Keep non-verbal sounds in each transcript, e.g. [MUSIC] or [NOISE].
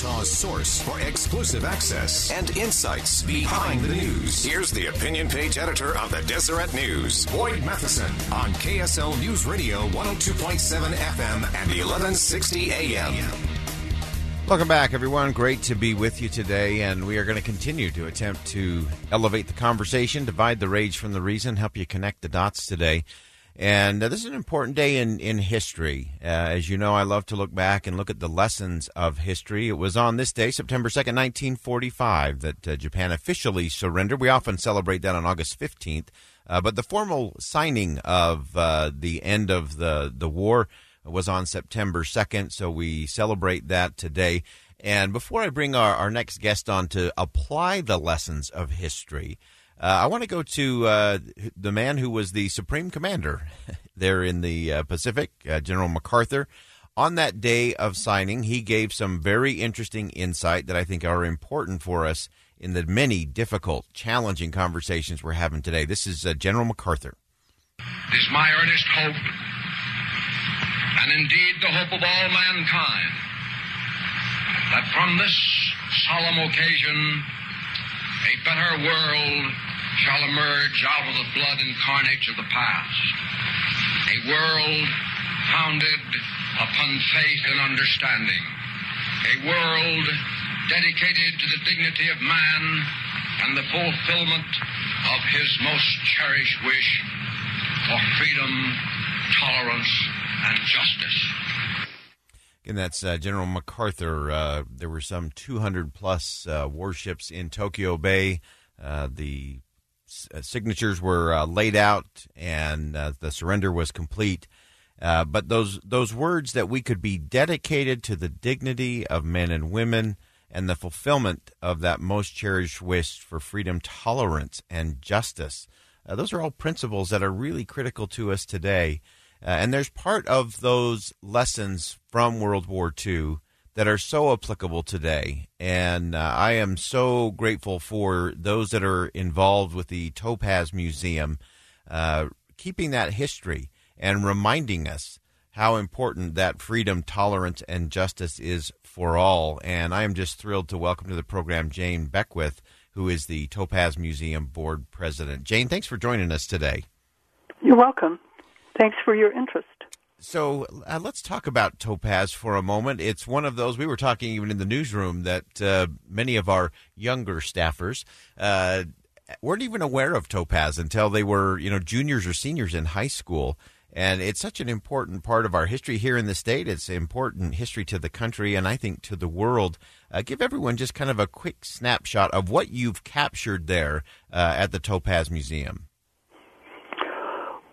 Utah's source for exclusive access and insights behind the news. Here's the opinion page editor of the Deseret News, Boyd Matheson, on KSL News Radio 102.7 FM and 1160 AM. Welcome back, everyone. Great to be with you today, and we are going to continue to attempt to elevate the conversation, divide the rage from the reason, help you connect the dots today. And uh, this is an important day in, in history. Uh, as you know, I love to look back and look at the lessons of history. It was on this day, September 2nd, 1945, that uh, Japan officially surrendered. We often celebrate that on August 15th. Uh, but the formal signing of uh, the end of the, the war was on September 2nd, so we celebrate that today. And before I bring our, our next guest on to apply the lessons of history, uh, I want to go to uh, the man who was the supreme commander [LAUGHS] there in the uh, Pacific, uh, General MacArthur. On that day of signing, he gave some very interesting insight that I think are important for us in the many difficult, challenging conversations we're having today. This is uh, General MacArthur. It is my earnest hope, and indeed the hope of all mankind, that from this solemn occasion a better world shall emerge out of the blood and carnage of the past. A world founded upon faith and understanding. A world dedicated to the dignity of man and the fulfillment of his most cherished wish for freedom, tolerance, and justice. And that's uh, General MacArthur. Uh, there were some 200 plus uh, warships in Tokyo Bay. Uh, the signatures were uh, laid out and uh, the surrender was complete. Uh, but those those words that we could be dedicated to the dignity of men and women and the fulfillment of that most cherished wish for freedom, tolerance, and justice. Uh, those are all principles that are really critical to us today. Uh, and there's part of those lessons from World War II that are so applicable today. And uh, I am so grateful for those that are involved with the Topaz Museum, uh, keeping that history and reminding us how important that freedom, tolerance, and justice is for all. And I am just thrilled to welcome to the program Jane Beckwith, who is the Topaz Museum Board President. Jane, thanks for joining us today. You're welcome. Thanks for your interest. So uh, let's talk about Topaz for a moment. It's one of those, we were talking even in the newsroom, that uh, many of our younger staffers uh, weren't even aware of Topaz until they were, you know, juniors or seniors in high school. And it's such an important part of our history here in the state. It's important history to the country and I think to the world. Uh, give everyone just kind of a quick snapshot of what you've captured there uh, at the Topaz Museum.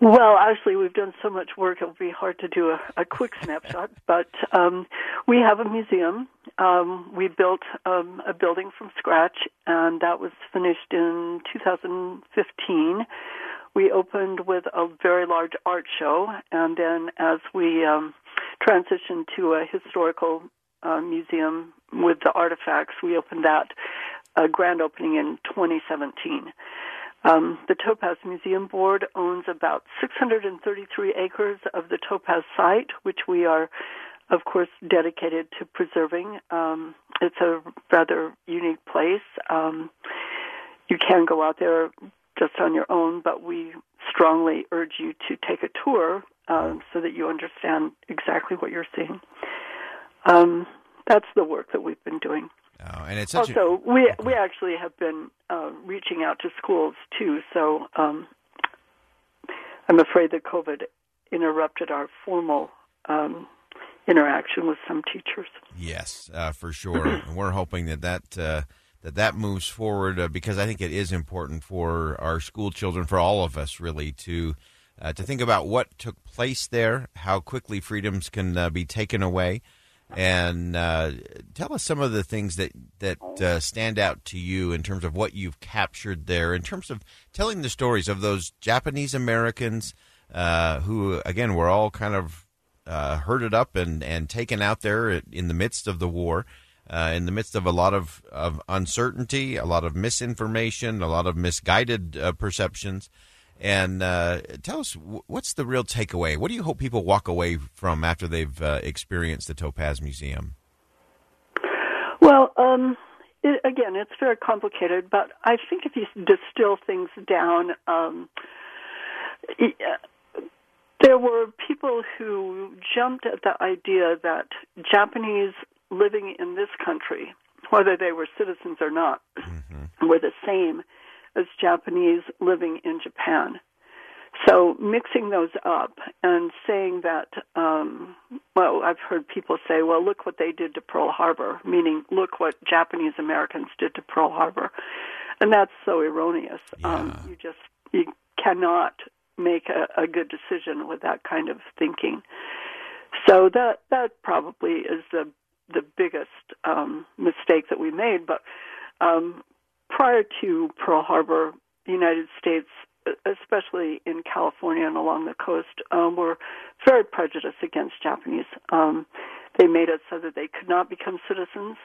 Well, actually, we've done so much work, it'll be hard to do a, a quick snapshot. [LAUGHS] But um, we have a museum. Um, we built um, a building from scratch, and that was finished in 2015. We opened with a very large art show, and then as we um, transitioned to a historical uh, museum with the artifacts, we opened that uh, grand opening in 2017. Um, the Topaz Museum Board owns about 633 acres of the Topaz site, which we are, of course, dedicated to preserving. Um, it's a rather unique place. Um, you can go out there just on your own, but we strongly urge you to take a tour uh, so that you understand exactly what you're seeing. Um, that's the work that we've been doing. Oh, and it's such also a- we we actually have been uh, reaching out to schools too. So um, I'm afraid that COVID interrupted our formal um, interaction with some teachers. Yes, uh, for sure. [CLEARS THROAT] and we're hoping that that uh, that that moves forward uh, because I think it is important for our school children, for all of us, really, to uh, to think about what took place there, how quickly freedoms can uh, be taken away, and uh, tell us some of the things that that uh, stand out to you in terms of what you've captured there, in terms of telling the stories of those Japanese Americans uh, who, again, were all kind of uh, herded up and, and taken out there in the midst of the war, uh, in the midst of a lot of, of uncertainty, a lot of misinformation, a lot of misguided uh, perceptions. And uh, tell us, what's the real takeaway? What do you hope people walk away from after they've uh, experienced the Topaz Museum? Well, um, it, again, it's very complicated, but I think if you distill things down, um, there were people who jumped at the idea that Japanese living in this country, whether they were citizens or not, mm-hmm. were the same as Japanese living in Japan. So mixing those up and saying that, um, well, I've heard people say, well, look what they did to Pearl Harbor, meaning look what Japanese Americans did to Pearl Harbor, and that's so erroneous. Yeah. Um, you just you cannot make a, a good decision with that kind of thinking. So that that probably is the the biggest um, mistake that we made. But um, prior to Pearl Harbor, the United States, especially in California and along the coast, um, were very prejudiced against Japanese. Um, they made it so that they could not become citizens.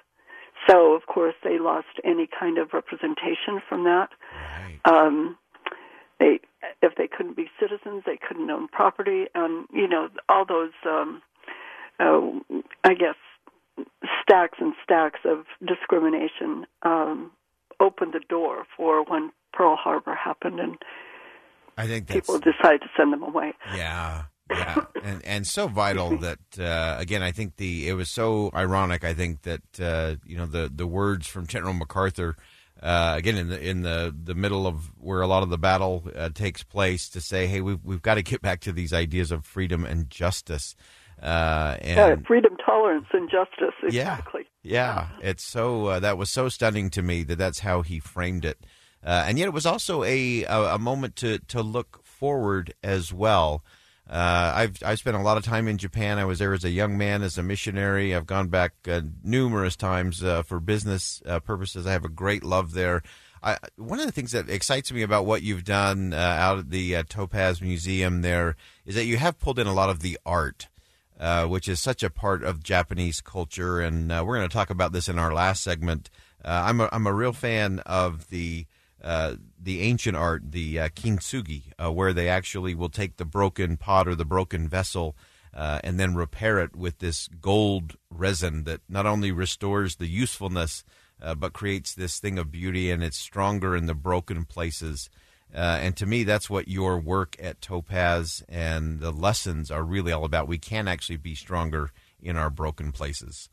So, of course, they lost any kind of representation from that. Right. Um, they, if they couldn't be citizens, they couldn't own property, and you know all those, um, uh, I guess, stacks and stacks of discrimination um, opened the door for when Pearl Harbor happened, and I think people decided to send them away. Yeah, [LAUGHS] yeah, and and so vital that uh, again, I think the it was so ironic. I think that uh, you know the the words from General MacArthur. Uh, again, in the in the, the middle of where a lot of the battle uh, takes place, to say, "Hey, we've we've got to get back to these ideas of freedom and justice." Uh, and yeah, freedom, tolerance, and justice. Exactly. Yeah. It's so uh, that was so stunning to me that that's how he framed it, uh, and yet it was also a, a, moment to to look forward as well. Uh, I've I've spent a lot of time in Japan. I was there as a young man, as a missionary. I've gone back uh, numerous times uh, for business uh, purposes. I have a great love there. I, one of the things that excites me about what you've done out at the Topaz Museum there is that you have pulled in a lot of the art. Which is such a part of Japanese culture, and we're going to talk about this in our last segment. I'm a, I'm a real fan of the uh, the ancient art, the uh, kintsugi, uh, where they actually will take the broken pot or the broken vessel uh, and then repair it with this gold resin that not only restores the usefulness uh, but creates this thing of beauty and it's stronger in the broken places. And to me, that's what your work at Topaz and the lessons are really all about. We can actually be stronger in our broken places.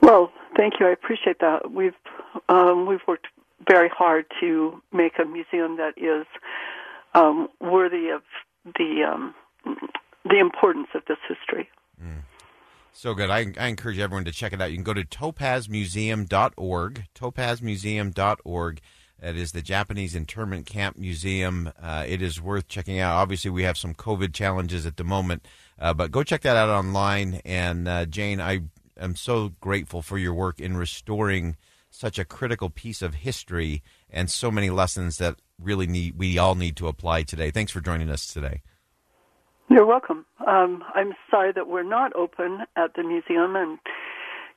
Well, thank you. I appreciate that. We've um, we've worked very hard to make a museum that is um, worthy of the um, the importance of this history. Mm. So good. I, I, encourage everyone to check it out. You can go to topazmuseum.org, topazmuseum.org. That is the Japanese Internment Camp Museum. Uh, it is worth checking out. Obviously, we have some COVID challenges at the moment, uh, but go check that out online. And uh, Jane, I am so grateful for your work in restoring such a critical piece of history and so many lessons that really need we all need to apply today. Thanks for joining us today. You're welcome. Um, I'm sorry that we're not open at the museum, and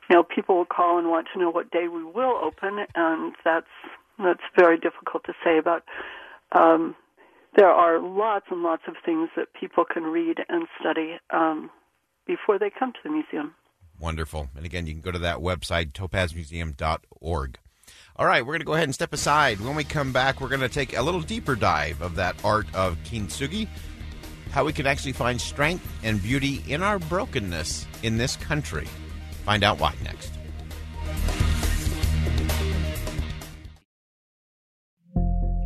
you know people will call and want to know what day we will open, and that's that's very difficult to say. But um, there are lots and lots of things that people can read and study um, before they come to the museum. Wonderful. And again, you can go to that website, topazmuseum.org. All right, we're going to go ahead and step aside. When we come back, we're going to take a little deeper dive of that art of kintsugi, how we can actually find strength and beauty in our brokenness in this country. Find out why next.